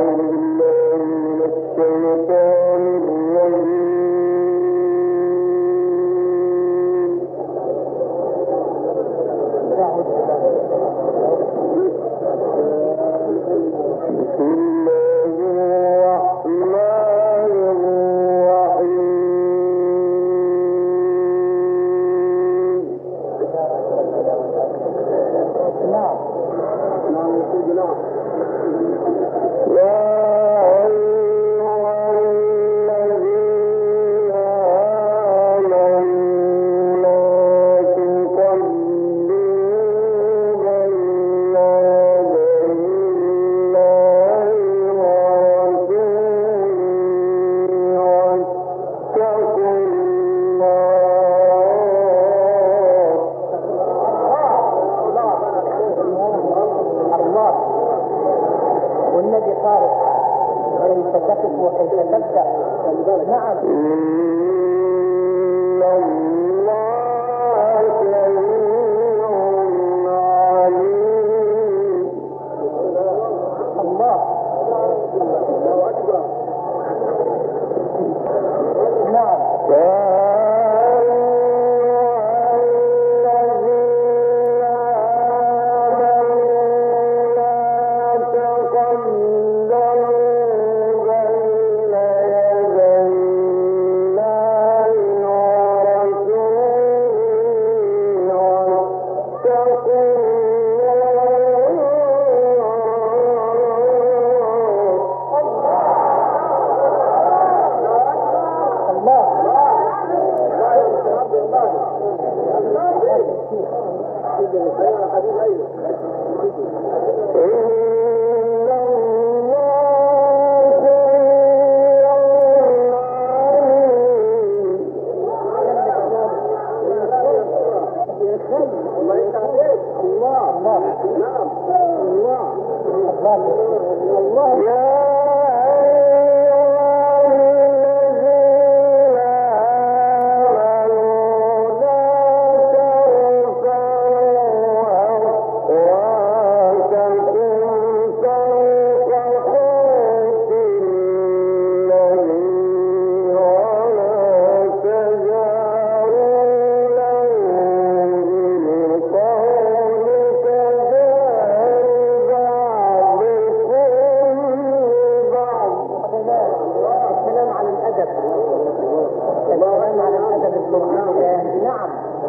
بسم الله Yeah.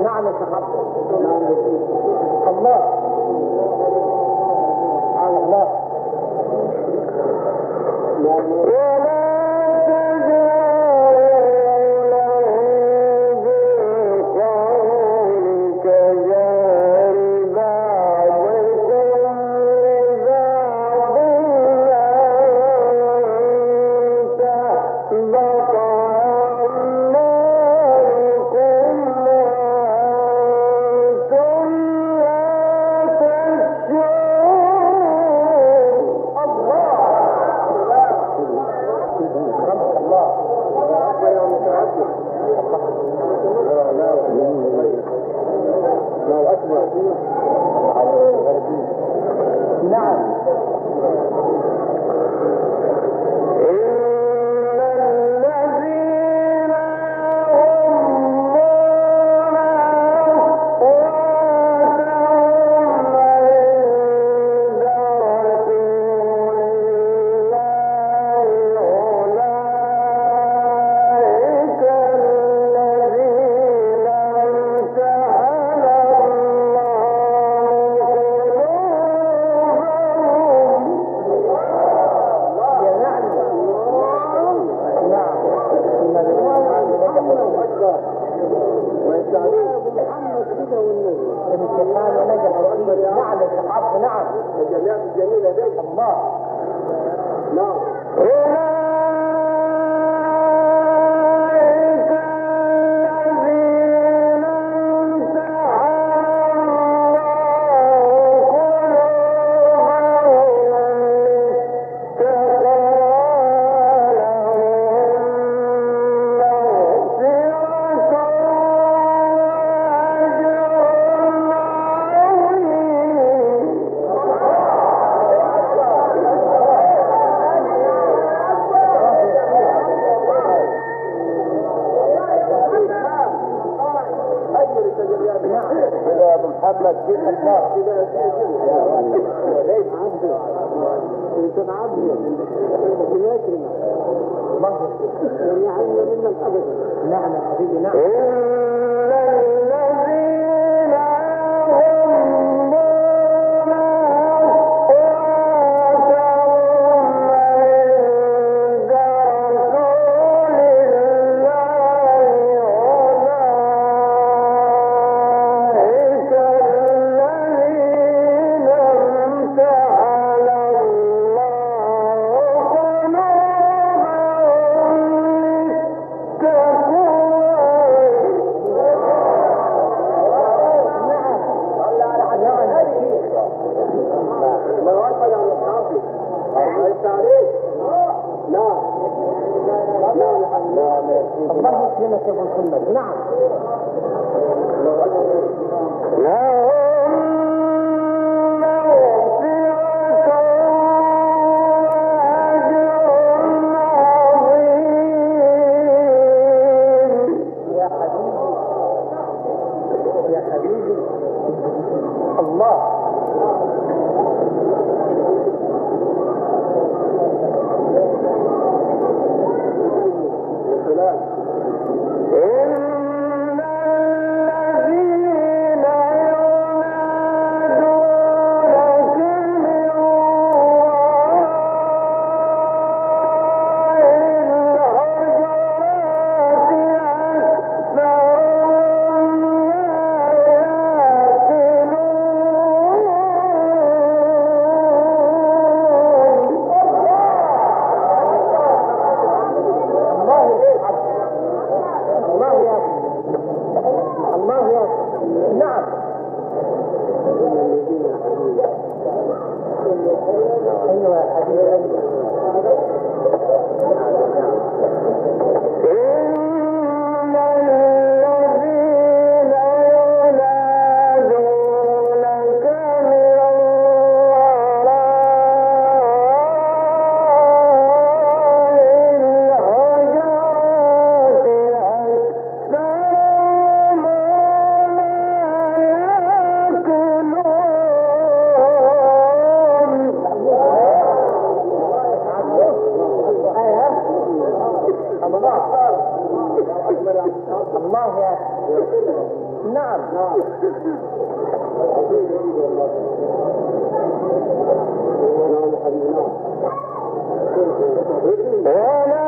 نعم عليك الله. نعم. الجميلة دي الله نعم. ربنا يكرمك لن يعلم منك ابدا نعم حبيبي نعم الله يسلمك يا ابو محمد نعم. يا Not. Not. Oh, no.